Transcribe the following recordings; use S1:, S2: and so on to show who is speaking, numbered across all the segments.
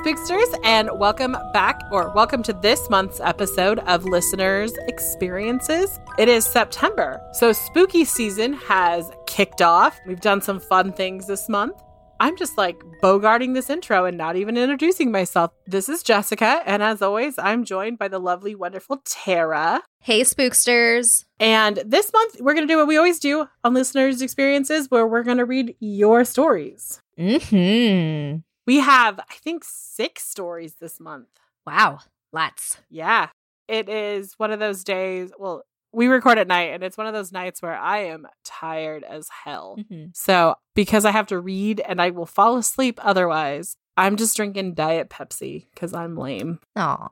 S1: Spooksters, and welcome back, or welcome to this month's episode of Listeners Experiences. It is September, so spooky season has kicked off. We've done some fun things this month. I'm just like bogarting this intro and not even introducing myself. This is Jessica, and as always, I'm joined by the lovely, wonderful Tara.
S2: Hey, spooksters.
S1: And this month, we're going to do what we always do on Listeners Experiences, where we're going to read your stories.
S2: Hmm.
S1: We have, I think, six stories this month.
S2: Wow. Lots.
S1: Yeah. It is one of those days. Well, we record at night, and it's one of those nights where I am tired as hell.
S2: Mm-hmm.
S1: So, because I have to read and I will fall asleep otherwise, I'm just drinking Diet Pepsi because I'm lame.
S2: Oh.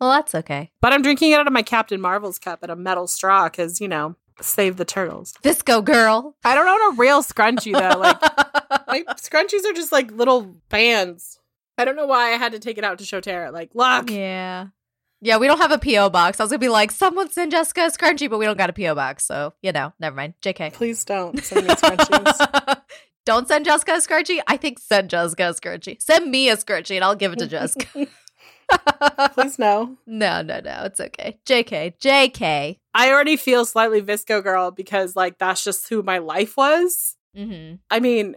S2: Well, that's okay.
S1: But I'm drinking it out of my Captain Marvel's cup at a metal straw because, you know, save the turtles.
S2: VSCO girl.
S1: I don't own a real scrunchie though. Like, my scrunchies are just like little bands. I don't know why I had to take it out to show Tara. Like, look,
S2: yeah. Yeah, we don't have a P.O. box. I was going to be like, someone send Jessica a scrunchie, but we don't got a P.O. box. So, you know, never mind. JK.
S1: please don't send me scrunchies.
S2: don't send Jessica a scrunchie. I think send Jessica a scrunchie. Send me a scrunchie and I'll give it to Jessica.
S1: please no.
S2: no, no, no. It's okay. JK. JK.
S1: I already feel slightly VSCO girl because like that's just who my life was.
S2: Mm-hmm.
S1: I mean,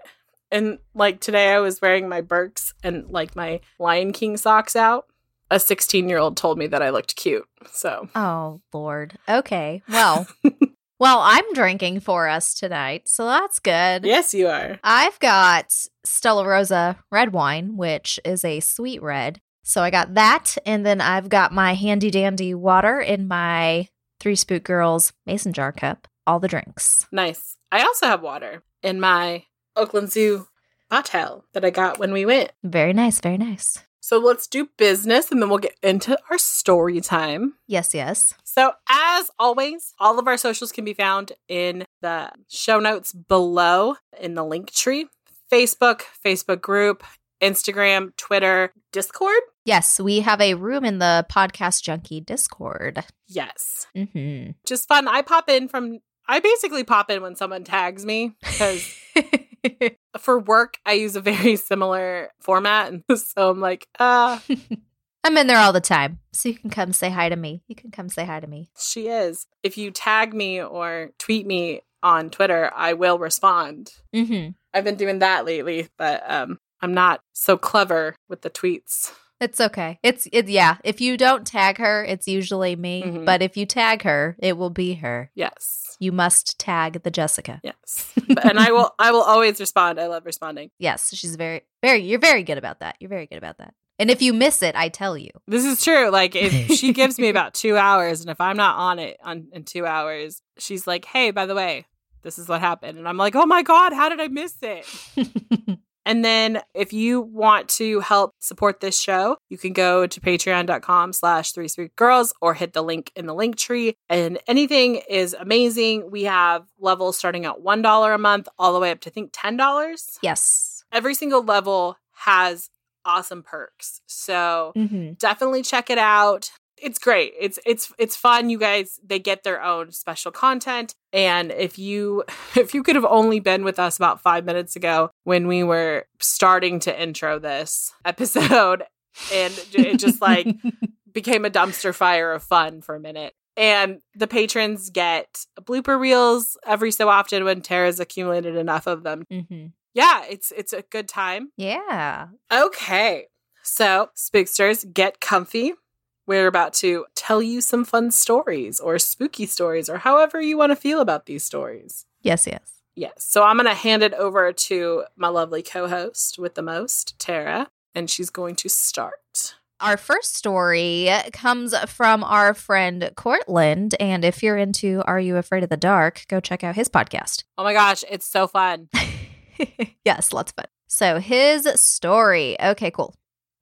S1: and like today I was wearing my Birks and like my Lion King socks out. A 16 year old told me that I looked cute. So
S2: Oh, Lord. Okay. Well, well, I'm drinking for us tonight, so that's good.
S1: yes, you are.
S2: I've got Stella Rosa red wine, which is a sweet red. So I got that, and then I've got my handy dandy water in my Three Spooked Girls mason jar cup. All the drinks.
S1: Nice. I also have water in my Oakland Zoo bottle that I got when we went.
S2: Very nice. Very nice.
S1: So let's do business and then we'll get into our story time.
S2: Yes, yes.
S1: So, as always, all of our socials can be found in the show notes below in the Linktree Facebook, Facebook group, Instagram, Twitter, Discord.
S2: Yes, we have a room in the Podcast Junkie Discord.
S1: Yes.
S2: Mm-hmm.
S1: Just fun. I pop in from, I basically pop in when someone tags me because for work, I use a very similar format. And so I'm like, uh,
S2: I'm in there all the time, so you can come say hi to me. You can come say hi to me.
S1: she is. If you tag me or tweet me on Twitter, I will respond.
S2: Mm-hmm.
S1: I've been doing that lately, but um, I'm not so clever with the tweets.
S2: It's okay. It's it yeah. If you don't tag her, it's usually me.
S1: Mhm.
S2: But if you tag her, it will be her.
S1: Yes,
S2: You must tag the Jessica.
S1: yes, and I will. I will always respond. I love responding.
S2: Yes, she's very very you're very good about that. You're very good about that. And if you miss it, I tell you.
S1: This is true. Like if she gives me about two hours, and if I'm not on it on in two hours, she's like, "Hey, by the way, this is what happened," and I'm like, "Oh my god, how did I miss it?" And then if you want to help support this show, you can go to patreon.com slash three sweet girls or hit the link in the Linktree. And anything is amazing. We have levels starting at $1 a month all the way up to I think $10.
S2: yes.
S1: Every single level has awesome perks. So
S2: Mm-hmm.
S1: definitely check it out. It's great. It's it's it's fun. You guys they get their own special content. And if you if you could have only been with us about 5 minutes ago when we were starting to intro this episode and it just like became a dumpster fire of fun for a minute. And the patrons get blooper reels every so often when Tara's accumulated enough of them.
S2: mm-hmm.
S1: Yeah, it's it's a good time.
S2: Yeah.
S1: Okay. So, spooksters, get comfy. We're about to tell you some fun stories or spooky stories or however you want to feel about these stories.
S2: Yes, yes.
S1: Yes. So, I'm going to hand it over to my lovely co host with the most, Tara, and she's going to start.
S2: Our first story comes from our friend Cortland. And if you're into Are You Afraid of the Dark, go check out his podcast.
S1: Oh my gosh, it's so fun.
S2: yes, lots of fun. So his story. Okay, cool.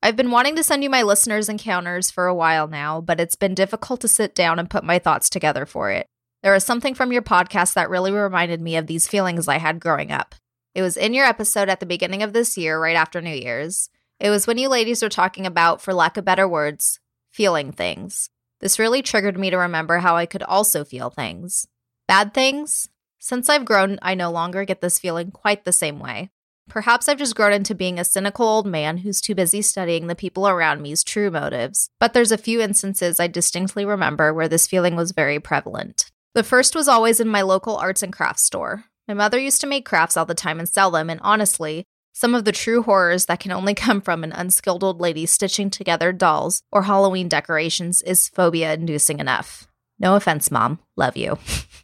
S2: I've been wanting to send you my listeners' encounters for a while now, but it's been difficult to sit down and put my thoughts together for it. There was something from your podcast that really reminded me of these feelings I had growing up. It was in your episode at the beginning of this year, right after New Year's. It was when you ladies were talking about, for lack of better words, feeling things. This really triggered me to remember how I could also feel things. Bad things? Since I've grown, I no longer get this feeling quite the same way. Perhaps I've just grown into being a cynical old man who's too busy studying the people around me's true motives, but there's a few instances I distinctly remember where this feeling was very prevalent. The first was always in my local arts and crafts store. My mother used to make crafts all the time and sell them, and honestly, some of the true horrors that can only come from an unskilled old lady stitching together dolls or Halloween decorations is phobia inducing enough. No offense, Mom. Love you.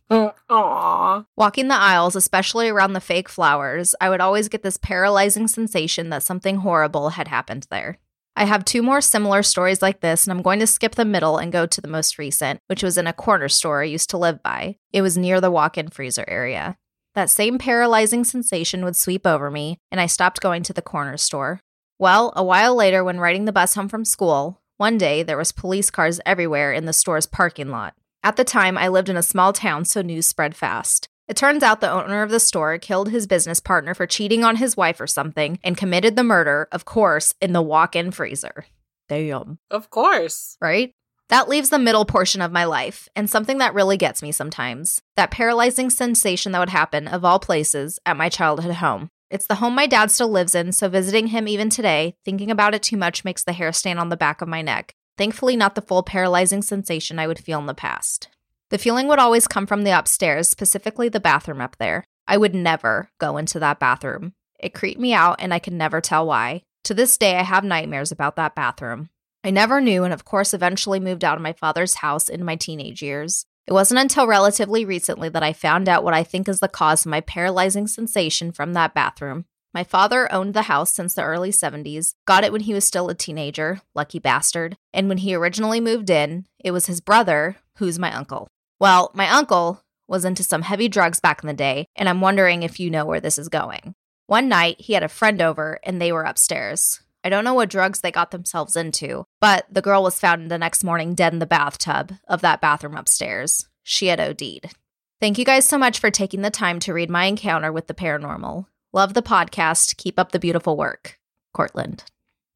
S1: Aww.
S2: Walking the aisles, especially around the fake flowers, I would always get this paralyzing sensation that something horrible had happened there. I have two more similar stories like this, and I'm going to skip the middle and go to the most recent, which was in a corner store I used to live by. It was near the walk in freezer area. That same paralyzing sensation would sweep over me, and I stopped going to the corner store. Well, a while later, when riding the bus home from school, one day there was police cars everywhere in the store's parking lot. At the time, I lived in a small town, so news spread fast. It turns out the owner of the store killed his business partner for cheating on his wife or something and committed the murder, of course, in the walk in freezer. Damn.
S1: Of course.
S2: Right? That leaves the middle portion of my life, and something that really gets me sometimes that paralyzing sensation that would happen, of all places, at my childhood home. It's the home my dad still lives in, so visiting him even today, thinking about it too much makes the hair stand on the back of my neck. Thankfully, not the full paralyzing sensation I would feel in the past. The feeling would always come from the upstairs, specifically the bathroom up there. I would never go into that bathroom. It creeped me out, and I can never tell why. To this day, I have nightmares about that bathroom. I never knew, and of course, eventually moved out of my father's house in my teenage years. It wasn't until relatively recently that I found out what I think is the cause of my paralyzing sensation from that bathroom. My father owned the house since the early 70s, got it when he was still a teenager, lucky bastard, and when he originally moved in, it was his brother, who's my uncle. Well, my uncle was into some heavy drugs back in the day, and I'm wondering if you know where this is going. One night, he had a friend over and they were upstairs. I don't know what drugs they got themselves into, but the girl was found the next morning dead in the bathtub of that bathroom upstairs. She had OD'd. Thank you guys so much for taking the time to read my encounter with the paranormal. Love the podcast. Keep up the beautiful work. Cortland.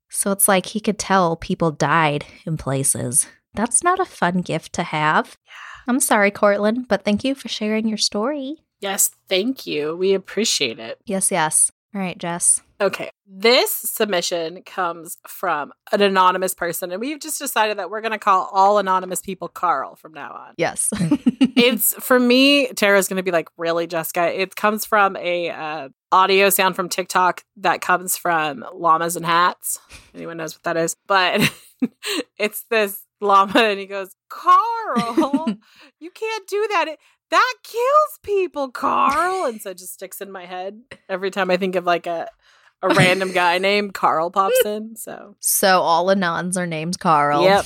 S2: So it's like he could tell people died in places. That's not a fun gift to have. I'm sorry, Cortland, but thank you for sharing your story.
S1: Yes, thank you. We appreciate it.
S2: Yes, yes. All right, Jess.
S1: Okay. This submission comes from an anonymous person, and we've just decided that we're going to call all anonymous people Carl from now on.
S2: Yes.
S1: it's for me, Tara's going to be like, really, Jessica? It comes from a uh, audio sound from TikTok that comes from llamas and hats. Anyone knows what that is? But it's this llama, and he goes, Carl, you can't do that. It, that kills people, Carl. And so it just sticks in my head every time I think of like a a random guy named Carl pops in. So
S2: so all Anons are named Carl.
S1: Yep.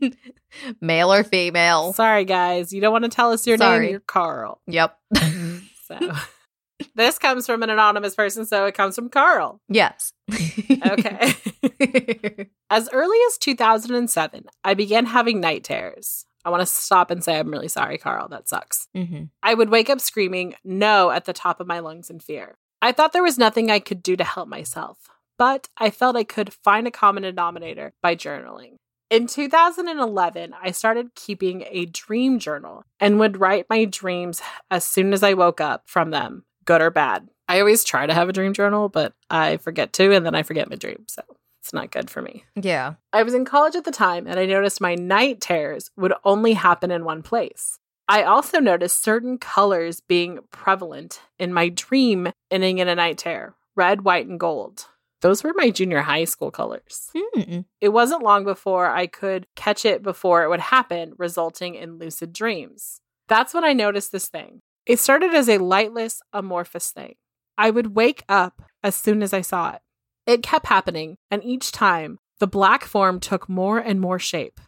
S2: Male or female.
S1: Sorry guys, you don't want to tell us your
S2: Sorry.
S1: name, you're Carl.
S2: Yep. Mm-hmm.
S1: So this comes from an anonymous person, so it comes from Carl.
S2: yes.
S1: Okay. as early as 2007, I began having night terrors. I want to stop and say I'm really sorry, Carl. That sucks.
S2: hmm
S1: I would wake up screaming no at the top of my lungs in fear. I thought there was nothing I could do to help myself, but I felt I could find a common denominator by journaling. In 2011, I started keeping a dream journal and would write my dreams as soon as I woke up from them, good or bad. I always try to have a dream journal, but I forget to, and then I forget my dreams. So it's not good for me.
S2: Yeah.
S1: I was in college at the time and I noticed my night terrors would only happen in one place. I also noticed certain colors being prevalent in my dream ending in a night terror red, white, and gold. Those were my junior high school colors.
S2: Hmm.
S1: It wasn't long before I could catch it before it would happen, resulting in lucid dreams. That's when I noticed this thing. It started as a lightless, amorphous thing. I would wake up as soon as I saw it. It kept happening, and each time, the black form took more and more shape.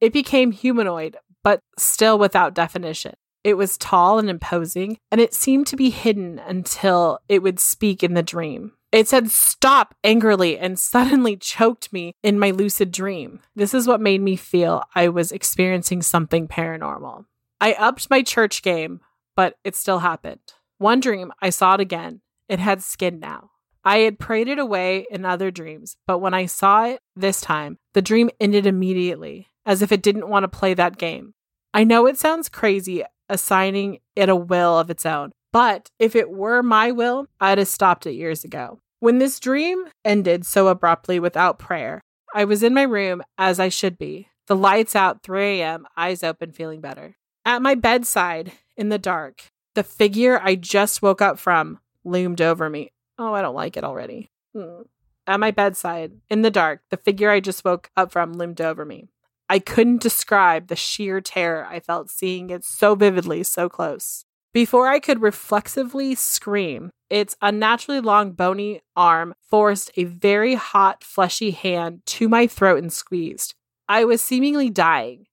S1: It became humanoid, but still without definition. It was tall and imposing, and it seemed to be hidden until it would speak in the dream. It said stop angrily and suddenly choked me in my lucid dream. This is what made me feel I was experiencing something paranormal. I upped my church game, but it still happened. One dream, I saw it again. It had skin now. I had prayed it away in other dreams, but when I saw it this time, the dream ended immediately, as if it didn't want to play that game. I know it sounds crazy assigning it a will of its own, but if it were my will, I'd have stopped it years ago. When this dream ended so abruptly without prayer, I was in my room as I should be, the lights out, 3 a.m., eyes open, feeling better. At my bedside, in the dark, the figure I just woke up from loomed over me. Oh, I don't like it already. Hmm. At my bedside, in the dark, the figure I just woke up from loomed over me. I couldn't describe the sheer terror I felt seeing it so vividly, so close. Before I could reflexively scream, its unnaturally long, bony arm forced a very hot, fleshy hand to my throat and squeezed. I was seemingly dying,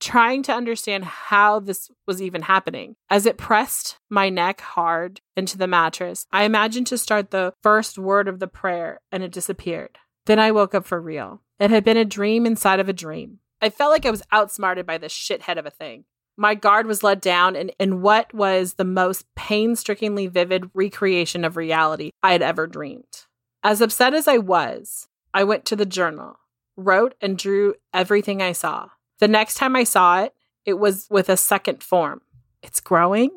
S1: trying to understand how this was even happening. As it pressed my neck hard into the mattress, I imagined to start the first word of the prayer and it disappeared. Then I woke up for real. It had been a dream inside of a dream. I felt like I was outsmarted by this shithead of a thing. My guard was let down in, in what was the most painstakingly vivid recreation of reality I had ever dreamed. As upset as I was, I went to the journal, wrote, and drew everything I saw. The next time I saw it, it was with a second form. It's growing.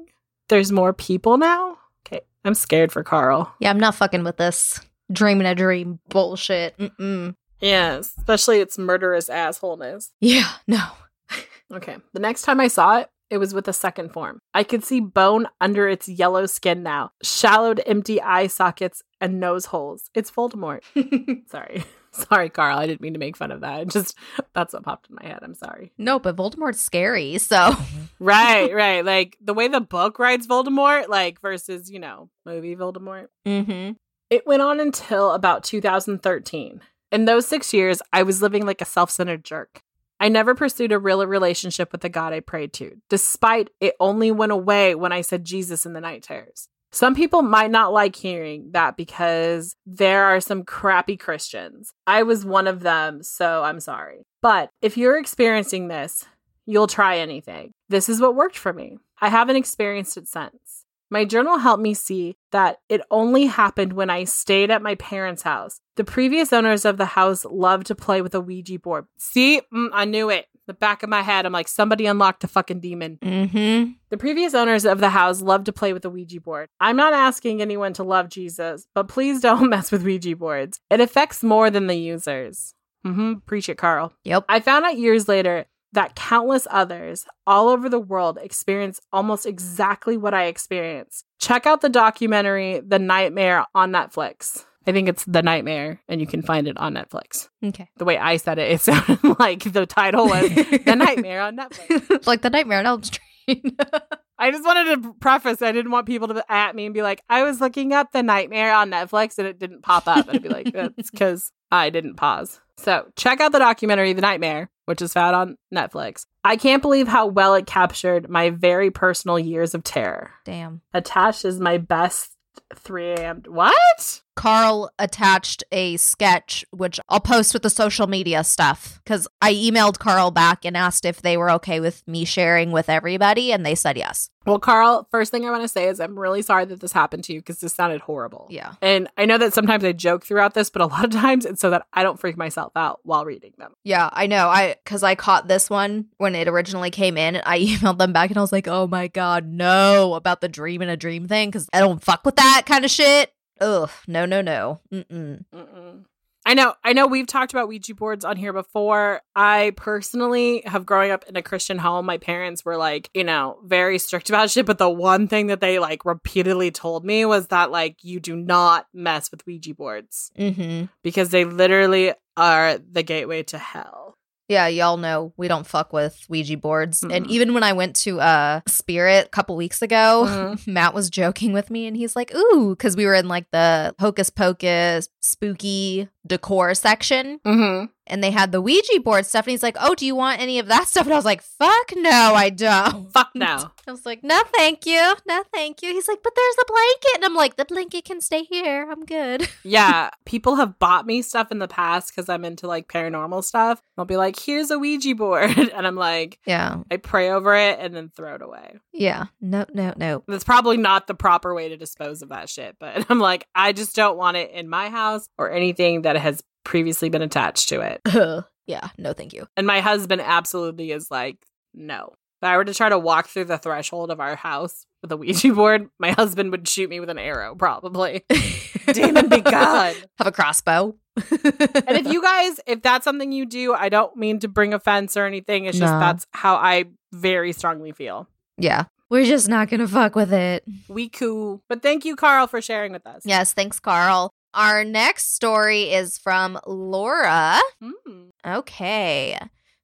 S1: There's more people now. Okay, I'm scared for Carl.
S2: Yeah, I'm not fucking with this dreaming a dream bullshit. Mm-mm.
S1: Yes, especially its murderous assholeness.
S2: Yeah, no.
S1: Okay, the next time I saw it, it was with a second form. I could see bone under its yellow skin now, shallowed, empty eye sockets, and nose holes. It's Voldemort. sorry. Sorry, Carl. I didn't mean to make fun of that. It just that's what popped in my head. I'm sorry.
S2: No, but Voldemort's scary, so
S1: right, right. Like the way the book writes Voldemort, like versus, you know, movie Voldemort.
S2: mm-hmm.
S1: It went on until about 2013. In those six years, I was living like a self centered jerk. I never pursued a real relationship with the God I prayed to, despite it only went away when I said Jesus in the night terrors. Some people might not like hearing that because there are some crappy Christians. I was one of them, so I'm sorry. But if you're experiencing this, you'll try anything. This is what worked for me. I haven't experienced it since. My journal helped me see that it only happened when I stayed at my parents' house. The previous owners of the house loved to play with a Ouija board. See, mm, I knew it. The back of my head, I'm like, somebody unlocked the fucking demon.
S2: Mm-hmm.
S1: The previous owners of the house loved to play with the Ouija board. I'm not asking anyone to love Jesus, but please don't mess with Ouija boards. It affects more than the users. Mm-hmm. Preach it, Carl.
S2: Yep.
S1: I found out years later that countless others all over the world experience almost exactly what I experienced. Check out the documentary The Nightmare on Netflix. I think it's The Nightmare, and you can find it on Netflix.
S2: Okay.
S1: The way I said it, it sounded like the title was The Nightmare on Netflix.
S2: like the Nightmare on Elm Street.
S1: I just wanted to preface, I didn't want people to at me and be like, I was looking up The Nightmare on Netflix and it didn't pop up. And I'd be like, that's because I didn't pause. So check out the documentary The Nightmare, which is found on Netflix. I can't believe how well it captured my very personal years of terror.
S2: Damn.
S1: Attached is my best 3 a.m. What?
S2: Carl attached a sketch, which I'll post with the social media stuff, because I emailed Carl back and asked if they were okay with me sharing with everybody, and they said yes.
S1: Well, Carl, first thing I want to say is I'm really sorry that this happened to you because this sounded horrible.
S2: Yeah.
S1: And I know that sometimes I joke throughout this, but a lot of times it's so that I don't freak myself out while reading them.
S2: Yeah, I know. I because I caught this one when it originally came in. and I emailed them back and I was like, "Oh my god, no!" About the dream and a dream thing because I don't fuck with that kind of shit. Ugh, no, no, no. Mm-mm.
S1: Mm-mm. I know, I know we've talked about Ouija boards on here before. I personally have growing up in a Christian home. My parents were like, you know, very strict about shit. But the one thing that they like repeatedly told me was that like you do not mess with Ouija boards
S2: Mm-hmm.
S1: because they literally are the gateway to hell.
S2: Yeah, y'all know we don't fuck with Ouija boards. And
S1: Mm-mm.
S2: even when I went to uh Spirit a couple weeks ago,
S1: Mhm.
S2: Matt was joking with me and he's like, "Ooh," cuz we were in like the hocus pocus spooky decor section
S1: Mm-hmm.
S2: And they had the Ouija board stuff. And he's like, Oh, do you want any of that stuff? And I was like, Fuck no, I don't.
S1: Fuck no.
S2: I was like, No, thank you. No, thank you. He's like, But there's a blanket. And I'm like, The blanket can stay here. I'm good.
S1: yeah, people have bought me stuff in the past because I'm into like paranormal stuff. They'll be like, here's a Ouija board. and I'm like,
S2: Yeah.
S1: I pray over it and then throw it away.
S2: Yeah. No, no, no.
S1: That's probably not the proper way to dispose of that shit, but I'm like, I just don't want it in my house or anything that has previously been attached to it.
S2: yeah. No, thank you.
S1: And my husband absolutely is like, no. If I were to try to walk through the threshold of our house with a Ouija board, my husband would shoot me with an arrow, probably. Demon be God.
S2: Have a crossbow.
S1: And if you guys, if that's something you do, I don't mean to bring offense or anything. It's just
S2: No.
S1: that's how I very strongly feel.
S2: yeah. We're just not going to fuck with it.
S1: We cool. But thank you, Carl, for sharing with us.
S2: Yes. Thanks, Carl. Our next story is from Laura.
S1: Hmm.
S2: Okay.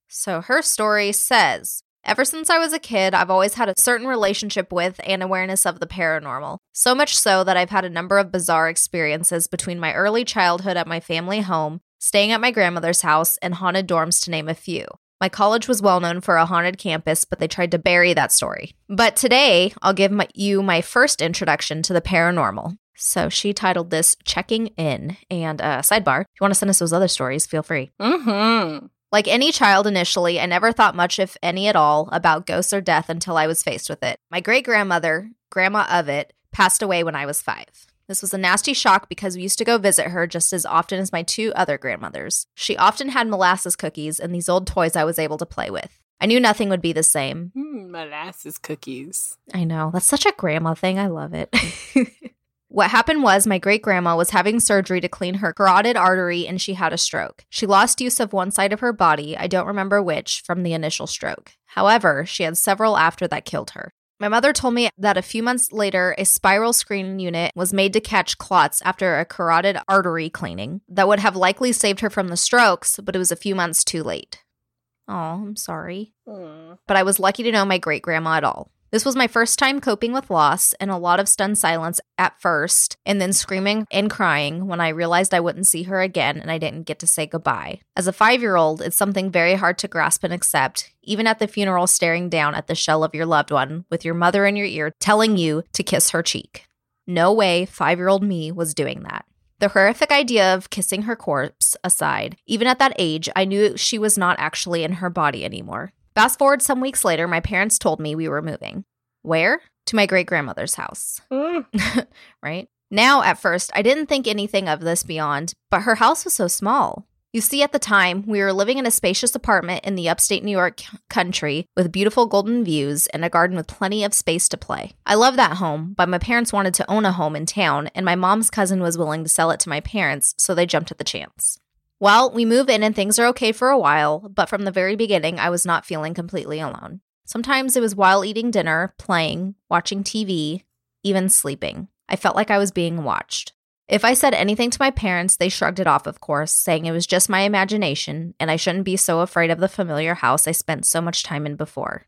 S2: So her story says Ever since I was a kid, I've always had a certain relationship with and awareness of the paranormal. So much so that I've had a number of bizarre experiences between my early childhood at my family home, staying at my grandmother's house, and haunted dorms, to name a few. My college was well known for a haunted campus, but they tried to bury that story. But today, I'll give my, you my first introduction to the paranormal. So she titled this Checking In. And uh, sidebar, if you want to send us those other stories, feel free.
S1: Mm-hmm.
S2: Like any child initially, I never thought much, if any at all, about ghosts or death until I was faced with it. My great grandmother, Grandma of it, passed away when I was five. This was a nasty shock because we used to go visit her just as often as my two other grandmothers. She often had molasses cookies and these old toys I was able to play with. I knew nothing would be the same.
S1: Mm, molasses cookies.
S2: I know. That's such a grandma thing. I love it. what happened was my great grandma was having surgery to clean her carotid artery and she had a stroke. She lost use of one side of her body, I don't remember which, from the initial stroke. However, she had several after that killed her. My mother told me that a few months later, a spiral screen unit was made to catch clots after a carotid artery cleaning that would have likely saved her from the strokes, but it was a few months too late. Oh, I'm sorry
S1: Mm.
S2: but I was lucky to know my great grandma at all. This was my first time coping with loss and a lot of stunned silence at first, and then screaming and crying when I realized I wouldn't see her again and I didn't get to say goodbye. As a five year old, it's something very hard to grasp and accept, even at the funeral, staring down at the shell of your loved one with your mother in your ear telling you to kiss her cheek. No way five year old me was doing that. The horrific idea of kissing her corpse aside, even at that age, I knew she was not actually in her body anymore. Fast forward some weeks later, my parents told me we were moving. Where? To my great grandmother's house.
S1: Mm.
S2: right? Now, at first, I didn't think anything of this beyond, but her house was so small. You see, at the time, we were living in a spacious apartment in the upstate New York country with beautiful golden views and a garden with plenty of space to play. I love that home, but my parents wanted to own a home in town, and my mom's cousin was willing to sell it to my parents, so they jumped at the chance. Well, we move in and things are okay for a while, but from the very beginning, I was not feeling completely alone. Sometimes it was while eating dinner, playing, watching TV, even sleeping. I felt like I was being watched. If I said anything to my parents, they shrugged it off, of course, saying it was just my imagination and I shouldn't be so afraid of the familiar house I spent so much time in before.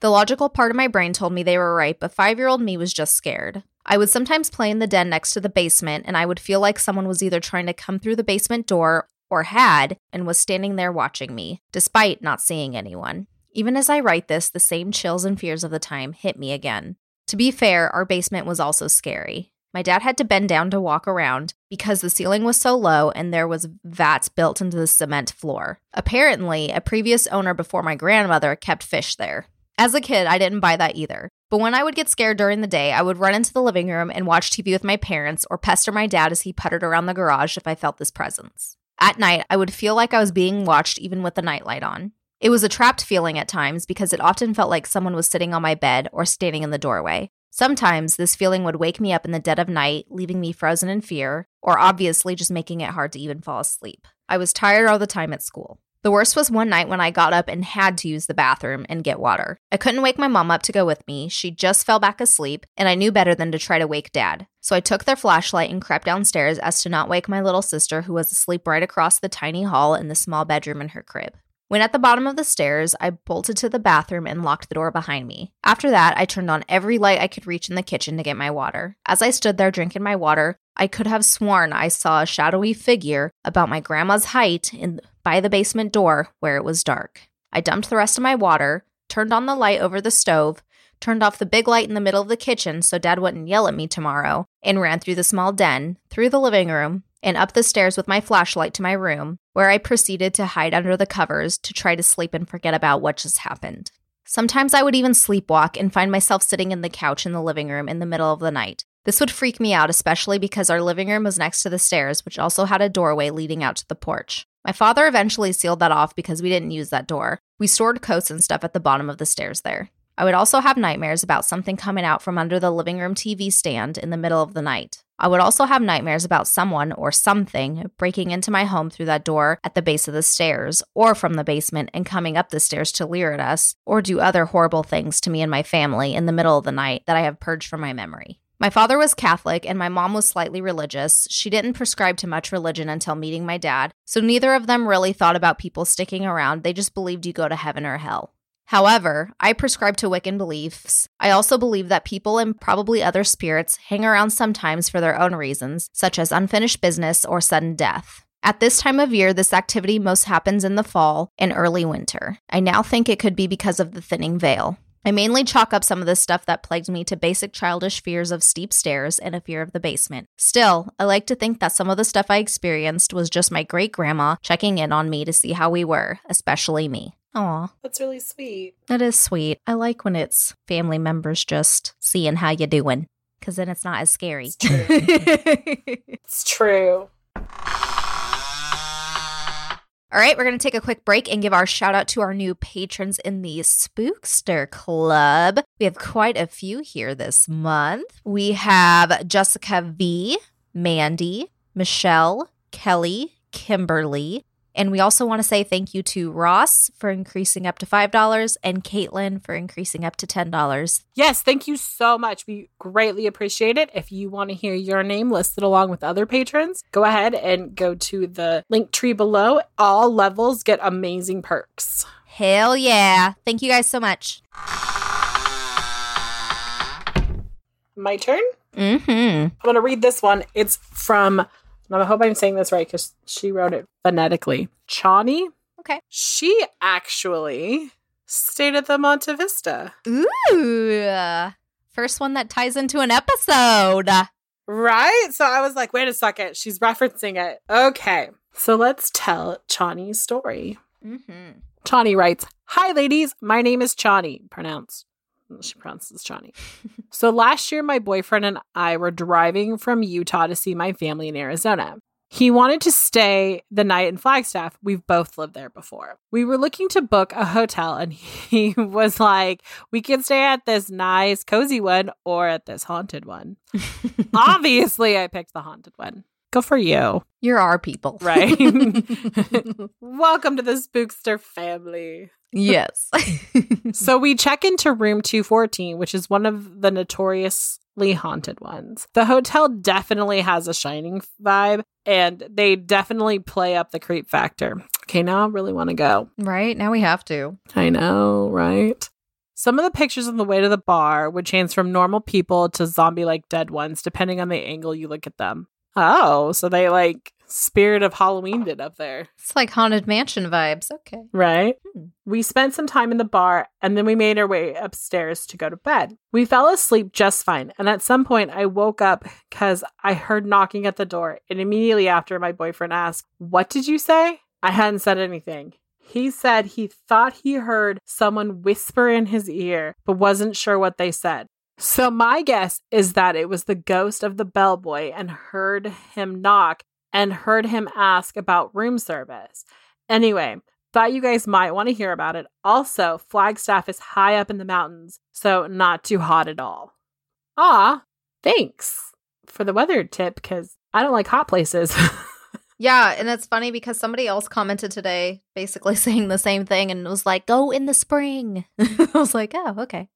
S2: The logical part of my brain told me they were right, but five year old me was just scared. I would sometimes play in the den next to the basement, and I would feel like someone was either trying to come through the basement door or had and was standing there watching me, despite not seeing anyone. Even as I write this, the same chills and fears of the time hit me again. To be fair, our basement was also scary. My dad had to bend down to walk around because the ceiling was so low and there was vats built into the cement floor. Apparently, a previous owner before my grandmother kept fish there. As a kid, I didn't buy that either. But when I would get scared during the day, I would run into the living room and watch TV with my parents or pester my dad as he puttered around the garage if I felt this presence. At night, I would feel like I was being watched even with the nightlight on. It was a trapped feeling at times because it often felt like someone was sitting on my bed or standing in the doorway. Sometimes this feeling would wake me up in the dead of night, leaving me frozen in fear, or obviously just making it hard to even fall asleep. I was tired all the time at school. The worst was one night when I got up and had to use the bathroom and get water. I couldn't wake my mom up to go with me. She just fell back asleep, and I knew better than to try to wake dad. So I took their flashlight and crept downstairs as to not wake my little sister, who was asleep right across the tiny hall in the small bedroom in her crib. When at the bottom of the stairs, I bolted to the bathroom and locked the door behind me. After that, I turned on every light I could reach in the kitchen to get my water. As I stood there drinking my water, I could have sworn I saw a shadowy figure about my grandma's height in by the basement door where it was dark. I dumped the rest of my water, turned on the light over the stove, turned off the big light in the middle of the kitchen so dad wouldn't yell at me tomorrow, and ran through the small den, through the living room, and up the stairs with my flashlight to my room, where I proceeded to hide under the covers to try to sleep and forget about what just happened. Sometimes I would even sleepwalk and find myself sitting in the couch in the living room in the middle of the night. This would freak me out, especially because our living room was next to the stairs, which also had a doorway leading out to the porch. My father eventually sealed that off because we didn't use that door. We stored coats and stuff at the bottom of the stairs there. I would also have nightmares about something coming out from under the living room TV stand in the middle of the night. I would also have nightmares about someone or something breaking into my home through that door at the base of the stairs, or from the basement and coming up the stairs to leer at us, or do other horrible things to me and my family in the middle of the night that I have purged from my memory. My father was Catholic and my mom was slightly religious. She didn't prescribe to much religion until meeting my dad, so neither of them really thought about people sticking around. They just believed you go to heaven or hell. However, I prescribe to Wiccan beliefs. I also believe that people and probably other spirits hang around sometimes for their own reasons, such as unfinished business or sudden death. At this time of year, this activity most happens in the fall and early winter. I now think it could be because of the thinning veil. I mainly chalk up some of the stuff that plagued me to basic childish fears of steep stairs and a fear of the basement. Still, I like to think that some of the stuff I experienced was just my great grandma checking in on me to see how we were, especially me. Aw,
S1: That's really sweet.
S2: that is sweet. I like when it's family members just seeing how you're doing, because then it's not as scary.
S1: It's true. It's true.
S2: All right, we're going to take a quick break and give our shout out to our new patrons in the Spookster Club. We have quite a few here this month. We have Jessica V, Mandy, Michelle, Kelly, Kimberly, and we also want to say thank you to Ross for increasing up to $5 and Katelyn for increasing up to $10.
S1: Yes, thank you so much. We greatly appreciate it. If you want to hear your name listed along with other patrons, go ahead and go to the Linktree below. All levels get amazing perks.
S2: Hell yeah. Thank you guys so much.
S1: My turn?
S2: Mm-hmm.
S1: I'm going to read this one. It's from, I hope I'm saying this right because she wrote it phonetically. Chani.
S2: Okay.
S1: She actually stayed at the Monte Vista.
S2: Ooh. First one that ties into an episode.
S1: Right? So I was like, wait a second. She's referencing it. Okay. So let's tell Chani's story.
S2: Mm-hmm.
S1: Chani writes, Hi, ladies. My name is Chani. Pronounced. She pronounces Johnny. so last year, my boyfriend and I were driving from Utah to see my family in Arizona. He wanted to stay the night in Flagstaff. We've both lived there before. We were looking to book a hotel, and he was like, We can stay at this nice, cozy one or at this haunted one. Obviously, I picked the haunted one. Go for you.
S2: You're our people.
S1: Right. Welcome to the Spookster family.
S2: yes.
S1: So we check into room 214, which is one of the notoriously haunted ones. The hotel definitely has a shining vibe and they definitely play up the creep factor. Okay, now I really want to go.
S2: right. Now we have to.
S1: I know, right? Some of the pictures on the way to the bar would change from normal people to zombie like dead ones, depending on the angle you look at them. Oh, so they like spirit of Halloween did up there.
S2: It's like Haunted Mansion vibes. Okay.
S1: Right?
S2: Hmm.
S1: We spent some time in the bar and then we made our way upstairs to go to bed. We fell asleep just fine. And at some point, I woke up because I heard knocking at the door. And immediately after, my boyfriend asked, What did you say? I hadn't said anything. He said he thought he heard someone whisper in his ear, but wasn't sure what they said. So, my guess is that it was the ghost of the bellboy and heard him knock and heard him ask about room service. Anyway, thought you guys might want to hear about it. Also, Flagstaff is high up in the mountains, so not too hot at all. Ah, thanks for the weather tip because I don't like hot places.
S2: Yeah, and it's funny because somebody else commented today basically saying the same thing and was like, go in the spring. I was like, oh, okay.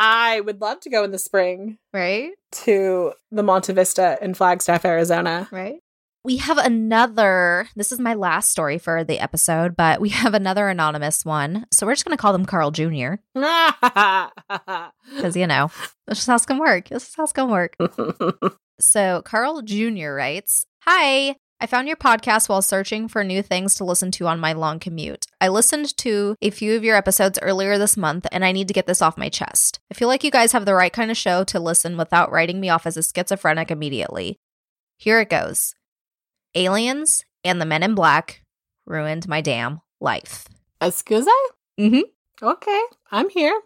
S1: I would love to go in the spring
S2: Right?
S1: to the Monte Vista in Flagstaff, Arizona.
S2: Right. We have another, this is my last story for the episode, but we have another anonymous one. So we're just going to call them Carl Jr. because, you know, this is how it's going to work. This is how it's going to work. So Carl Jr. writes, Hi, I found your podcast while searching for new things to listen to on my long commute. I listened to a few of your episodes earlier this month, and I need to get this off my chest. I feel like you guys have the right kind of show to listen without writing me off as a schizophrenic immediately. Here it goes Aliens and the Men in Black ruined my damn life.
S1: Excuse
S2: Mm hmm.
S1: Okay, I'm here.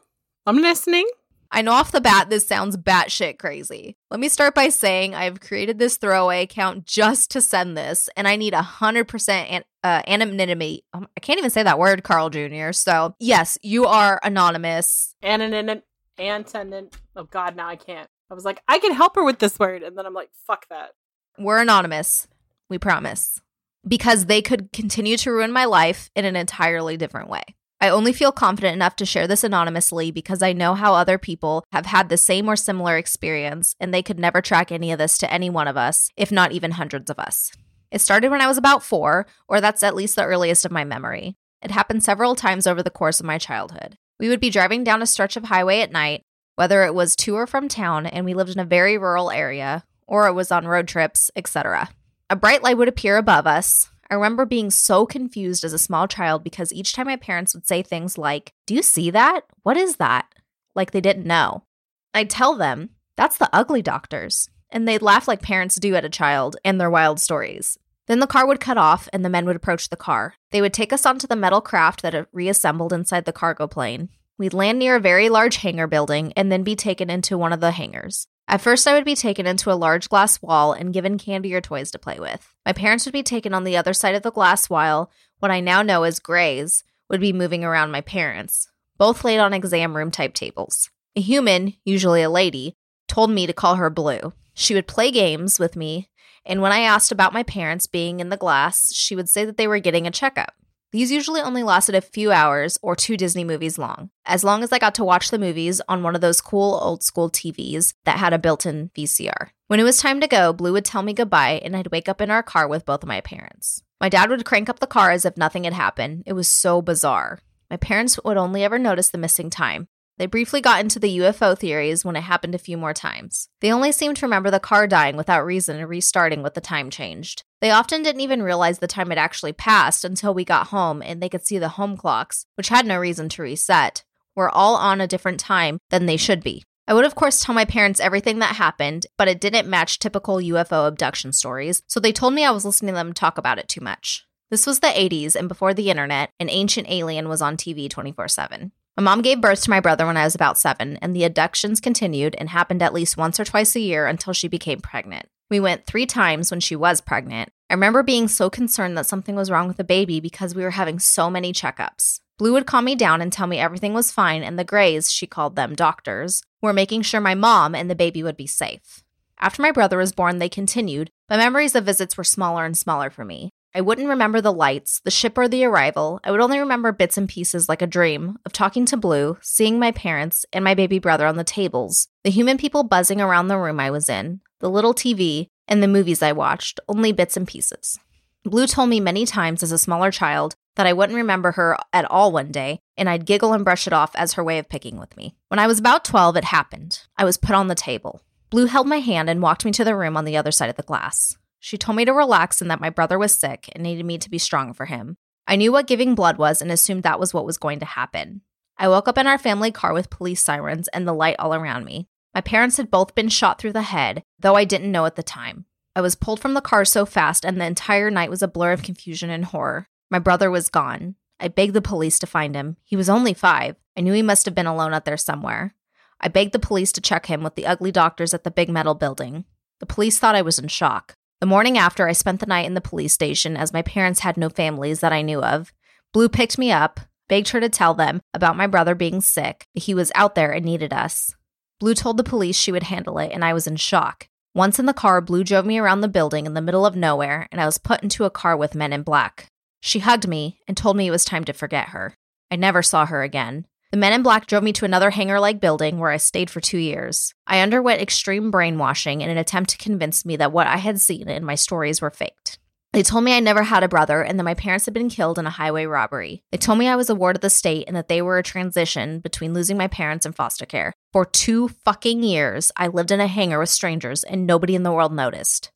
S1: I'm listening.
S2: I know off the bat this sounds batshit crazy. Let me start by saying I've created this throwaway account just to send this, and I need 100% an- uh, anonymity. Um, I can't even say that word, Carl Jr. So, yes, you are anonymous.
S1: Anonymous. Antonym. Oh God, now I can't. I was like, I can help her with this word, and then I'm like, fuck that.
S2: We're anonymous. We promise. Because they could continue to ruin my life in an entirely different way. I only feel confident enough to share this anonymously because I know how other people have had the same or similar experience, and they could never track any of this to any one of us, if not even hundreds of us. It started when I was about four, or that's at least the earliest of my memory. It happened several times over the course of my childhood. We would be driving down a stretch of highway at night, whether it was to or from town, and we lived in a very rural area, or it was on road trips, etc. A bright light would appear above us, I remember being so confused as a small child because each time my parents would say things like, Do you see that? What is that? Like they didn't know. I'd tell them, That's the ugly doctors. And they'd laugh like parents do at a child and their wild stories. Then the car would cut off and the men would approach the car. They would take us onto the metal craft that had reassembled inside the cargo plane. We'd land near a very large hangar building and then be taken into one of the hangars. At first, I would be taken into a large glass wall and given candy or toys to play with. My parents would be taken on the other side of the glass while what I now know as grays would be moving around my parents, both laid on exam room type tables. A human, usually a lady, told me to call her Blue. She would play games with me, and when I asked about my parents being in the glass, she would say that they were getting a checkup. These usually only lasted a few hours or two Disney movies long, as long as I got to watch the movies on one of those cool old school TVs that had a built in VCR. When it was time to go, Blue would tell me goodbye, and I'd wake up in our car with both of my parents. My dad would crank up the car as if nothing had happened. It was so bizarre. My parents would only ever notice the missing time, they briefly got into the UFO theories when it happened a few more times. They only seemed to remember the car dying without reason and restarting with the time changed. They often didn't even realize the time had actually passed until we got home and they could see the home clocks, which had no reason to reset, were all on a different time than they should be. I would, of course, tell my parents everything that happened, but it didn't match typical UFO abduction stories, so they told me I was listening to them talk about it too much. This was the 80s and before the internet, an ancient alien was on TV 24 7. My mom gave birth to my brother when I was about seven, and the abductions continued and happened at least once or twice a year until she became pregnant. We went three times when she was pregnant. I remember being so concerned that something was wrong with the baby because we were having so many checkups. Blue would calm me down and tell me everything was fine, and the Greys, she called them doctors, were making sure my mom and the baby would be safe. After my brother was born, they continued, but memories of visits were smaller and smaller for me. I wouldn't remember the lights, the ship, or the arrival. I would only remember bits and pieces like a dream of talking to Blue, seeing my parents and my baby brother on the tables, the human people buzzing around the room I was in, the little TV, and the movies I watched, only bits and pieces. Blue told me many times as a smaller child that I wouldn't remember her at all one day, and I'd giggle and brush it off as her way of picking with me. When I was about 12, it happened. I was put on the table. Blue held my hand and walked me to the room on the other side of the glass. She told me to relax and that my brother was sick and needed me to be strong for him. I knew what giving blood was and assumed that was what was going to happen. I woke up in our family car with police sirens and the light all around me. My parents had both been shot through the head, though I didn't know at the time. I was pulled from the car so fast, and the entire night was a blur of confusion and horror. My brother was gone. I begged the police to find him. He was only five. I knew he must have been alone out there somewhere. I begged the police to check him with the ugly doctors at the big metal building. The police thought I was in shock. The morning after, I spent the night in the police station as my parents had no families that I knew of. Blue picked me up, begged her to tell them about my brother being sick. He was out there and needed us. Blue told the police she would handle it, and I was in shock. Once in the car, Blue drove me around the building in the middle of nowhere, and I was put into a car with men in black. She hugged me and told me it was time to forget her. I never saw her again. The men in black drove me to another hangar like building where I stayed for two years. I underwent extreme brainwashing in an attempt to convince me that what I had seen in my stories were faked. They told me I never had a brother and that my parents had been killed in a highway robbery. They told me I was a ward of the state and that they were a transition between losing my parents and foster care. For two fucking years, I lived in a hangar with strangers and nobody in the world noticed.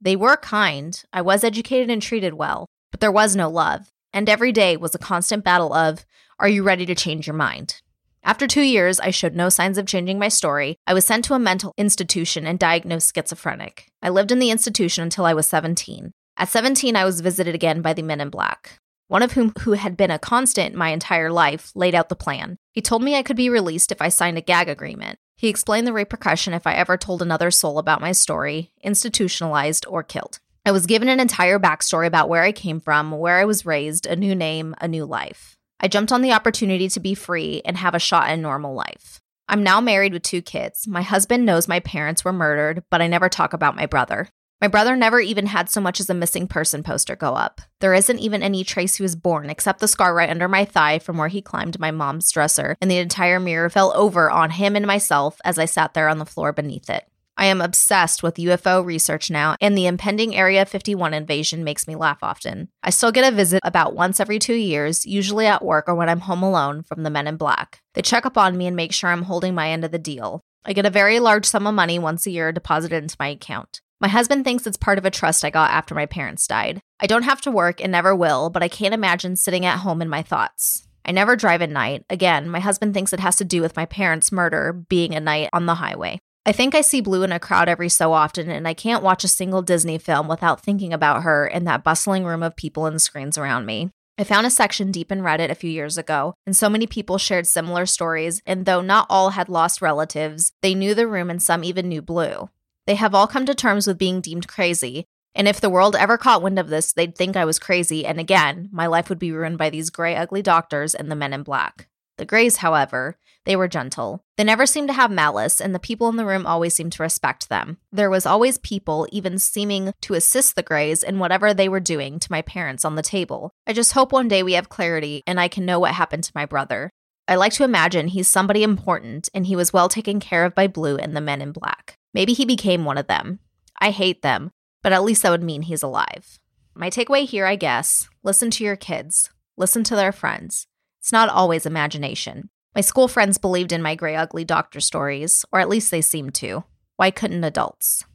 S2: They were kind, I was educated and treated well, but there was no love. And every day was a constant battle of, Are you ready to change your mind? After two years, I showed no signs of changing my story. I was sent to a mental institution and diagnosed schizophrenic. I lived in the institution until I was 17. At 17, I was visited again by the men in black. One of whom, who had been a constant my entire life, laid out the plan. He told me I could be released if I signed a gag agreement. He explained the repercussion if I ever told another soul about my story, institutionalized or killed. I was given an entire backstory about where I came from, where I was raised, a new name, a new life. I jumped on the opportunity to be free and have a shot at normal life. I'm now married with two kids. My husband knows my parents were murdered, but I never talk about my brother. My brother never even had so much as a missing person poster go up. There isn't even any trace he was born except the scar right under my thigh from where he climbed my mom's dresser, and the entire mirror fell over on him and myself as I sat there on the floor beneath it. I am obsessed with UFO research now, and the impending Area 51 invasion makes me laugh often. I still get a visit about once every two years, usually at work or when I'm home alone, from the men in black. They check up on me and make sure I'm holding my end of the deal. I get a very large sum of money once a year deposited into my account. My husband thinks it's part of a trust I got after my parents died. I don't have to work and never will, but I can't imagine sitting at home in my thoughts. I never drive at night. Again, my husband thinks it has to do with my parents' murder being a night on the highway. I think I see Blue in a crowd every so often, and I can't watch a single Disney film without thinking about her in that bustling room of people and screens around me. I found a section deep in Reddit a few years ago, and so many people shared similar stories, and though not all had lost relatives, they knew the room and some even knew Blue. They have all come to terms with being deemed crazy, and if the world ever caught wind of this, they'd think I was crazy, and again, my life would be ruined by these gray, ugly doctors and the men in black. The Greys, however, they were gentle. They never seemed to have malice, and the people in the room always seemed to respect them. There was always people, even seeming to assist the Greys in whatever they were doing to my parents on the table. I just hope one day we have clarity and I can know what happened to my brother. I like to imagine he's somebody important and he was well taken care of by Blue and the men in black. Maybe he became one of them. I hate them, but at least that would mean he's alive. My takeaway here, I guess listen to your kids, listen to their friends. It's not always imagination. My school friends believed in my gray, ugly doctor stories, or at least they seemed to. Why couldn't adults?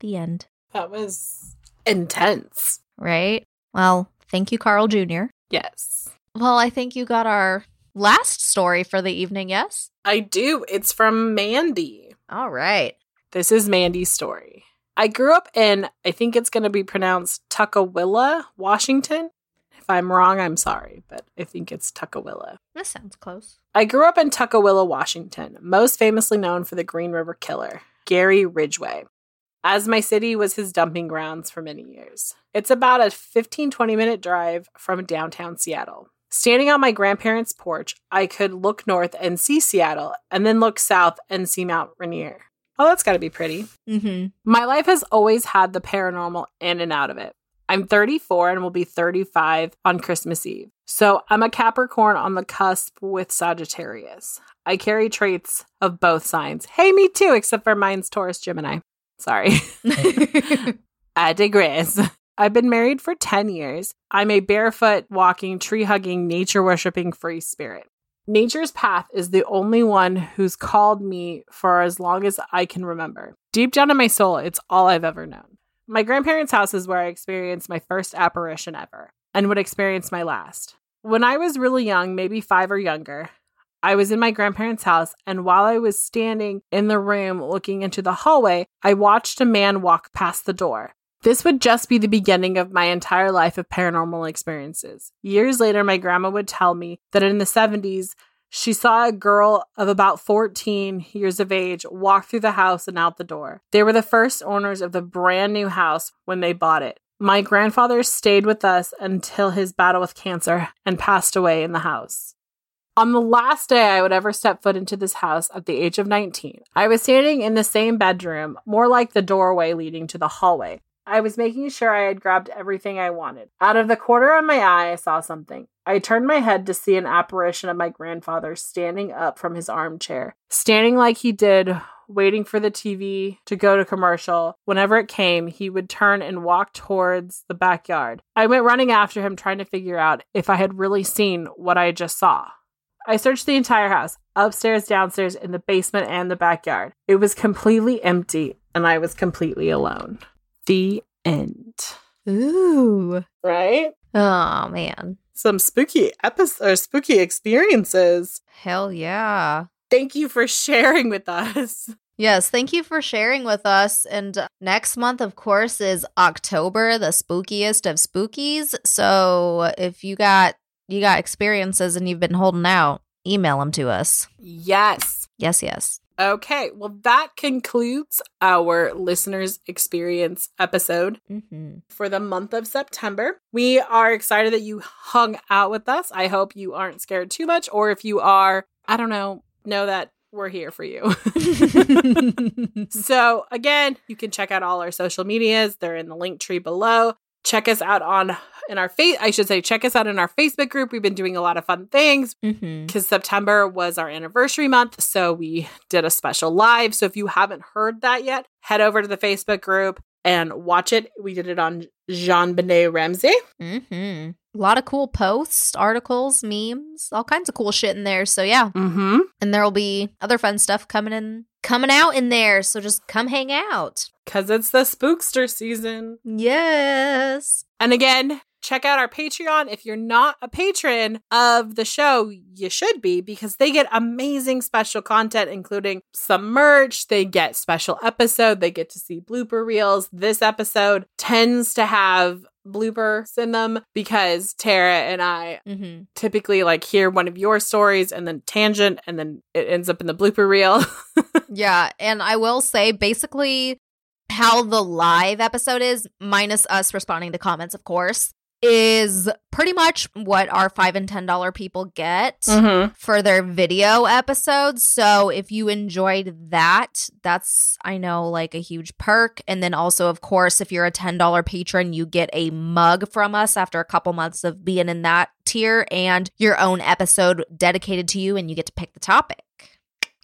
S2: The end.
S1: That was intense.
S2: Right? Well, thank you, Carl Jr.
S1: Yes.
S2: Well, I think you got our last story for the evening, yes?
S1: I do. It's from Mandy.
S2: All right.
S1: This is Mandy's story. I grew up in, I think it's going to be pronounced Tuckawilla, Washington. If I'm wrong, I'm sorry, but I think it's Tuckawilla.
S2: This sounds close.
S1: I grew up in Tuckawilla, Washington, most famously known for the Green River Killer, Gary Ridgway, as my city was his dumping grounds for many years. It's about a 15 20 minute drive from downtown Seattle. Standing on my grandparents' porch, I could look north and see Seattle, and then look south and see Mount Rainier. Oh, that's got to be pretty.
S2: Mm-hmm.
S1: My life has always had the paranormal in and out of it. I'm 34 and will be 35 on Christmas Eve. So I'm a Capricorn on the cusp with Sagittarius. I carry traits of both signs. Hey, me too, except for mine's Taurus Gemini. Sorry. I digress. I've been married for 10 years. I'm a barefoot, walking, tree hugging, nature worshiping free spirit. Nature's path is the only one who's called me for as long as I can remember. Deep down in my soul, it's all I've ever known. My grandparents' house is where I experienced my first apparition ever and would experience my last. When I was really young, maybe five or younger, I was in my grandparents' house, and while I was standing in the room looking into the hallway, I watched a man walk past the door. This would just be the beginning of my entire life of paranormal experiences. Years later, my grandma would tell me that in the 70s, she saw a girl of about 14 years of age walk through the house and out the door. They were the first owners of the brand new house when they bought it. My grandfather stayed with us until his battle with cancer and passed away in the house. On the last day I would ever step foot into this house at the age of 19, I was standing in the same bedroom, more like the doorway leading to the hallway. I was making sure I had grabbed everything I wanted. Out of the corner of my eye, I saw something. I turned my head to see an apparition of my grandfather standing up from his armchair, standing like he did, waiting for the TV to go to commercial. Whenever it came, he would turn and walk towards the backyard. I went running after him, trying to figure out if I had really seen what I just saw. I searched the entire house, upstairs, downstairs, in the basement, and the backyard. It was completely empty, and I was completely alone. The end.
S2: Ooh.
S1: Right?
S2: Oh man.
S1: Some spooky episodes or spooky experiences.
S2: Hell yeah.
S1: Thank you for sharing with us.
S2: Yes, thank you for sharing with us. And next month, of course, is October, the spookiest of spookies. So if you got you got experiences and you've been holding out, email them to us.
S1: Yes.
S2: Yes, yes.
S1: Okay. Well, that concludes our listeners' experience episode
S2: Mm-hmm.
S1: for the month of September. We are excited that you hung out with us. I hope you aren't scared too much, or if you are, I don't know, know that we're here for you. so, again, you can check out all our social medias. They're in the Linktree below. Check us out on in our face. I should say, check us out in our Facebook group. We've been doing a lot of fun things
S2: mm-hmm.
S1: because September was our anniversary month. So we did a special live. So if you haven't heard that yet, head over to the Facebook group and watch it. We did it on JonBenét Ramsey.
S2: Mm-hmm. A lot of cool posts, articles, memes, all kinds of cool shit in there. So yeah.
S1: Mm-hmm.
S2: And there will be other fun stuff coming in coming out in there. So just come hang out.
S1: Because it's the spookster season.
S2: Yes.
S1: And again, check out our Patreon. If you're not a patron of the show, you should be because they get amazing special content, including some merch. They get special episode. They get to see blooper reels. This episode tends to have bloopers in them because Tara and I
S2: Mm-hmm.
S1: typically like hear one of your stories and then tangent and then it ends up in the blooper reel.
S2: Yeah, and I will say basically how the live episode is, minus us responding to comments, of course, is pretty much what our five and ten dollar people get
S1: mm-hmm.
S2: for their video episodes. So if you enjoyed that, that's I know like a huge perk. And then also, of course, if you're a ten dollar patron, you get a mug from us after a couple months of being in that tier and your own episode dedicated to you, and you get to pick the topic.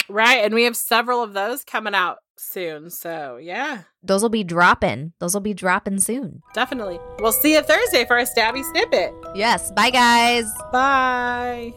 S1: Right. And we have several of those coming out soon. So, yeah,
S2: Those will be dropping. Those will be dropping soon.
S1: definitely. We'll see you Thursday for a stabby snippet.
S2: Yes. Bye, guys.
S1: Bye.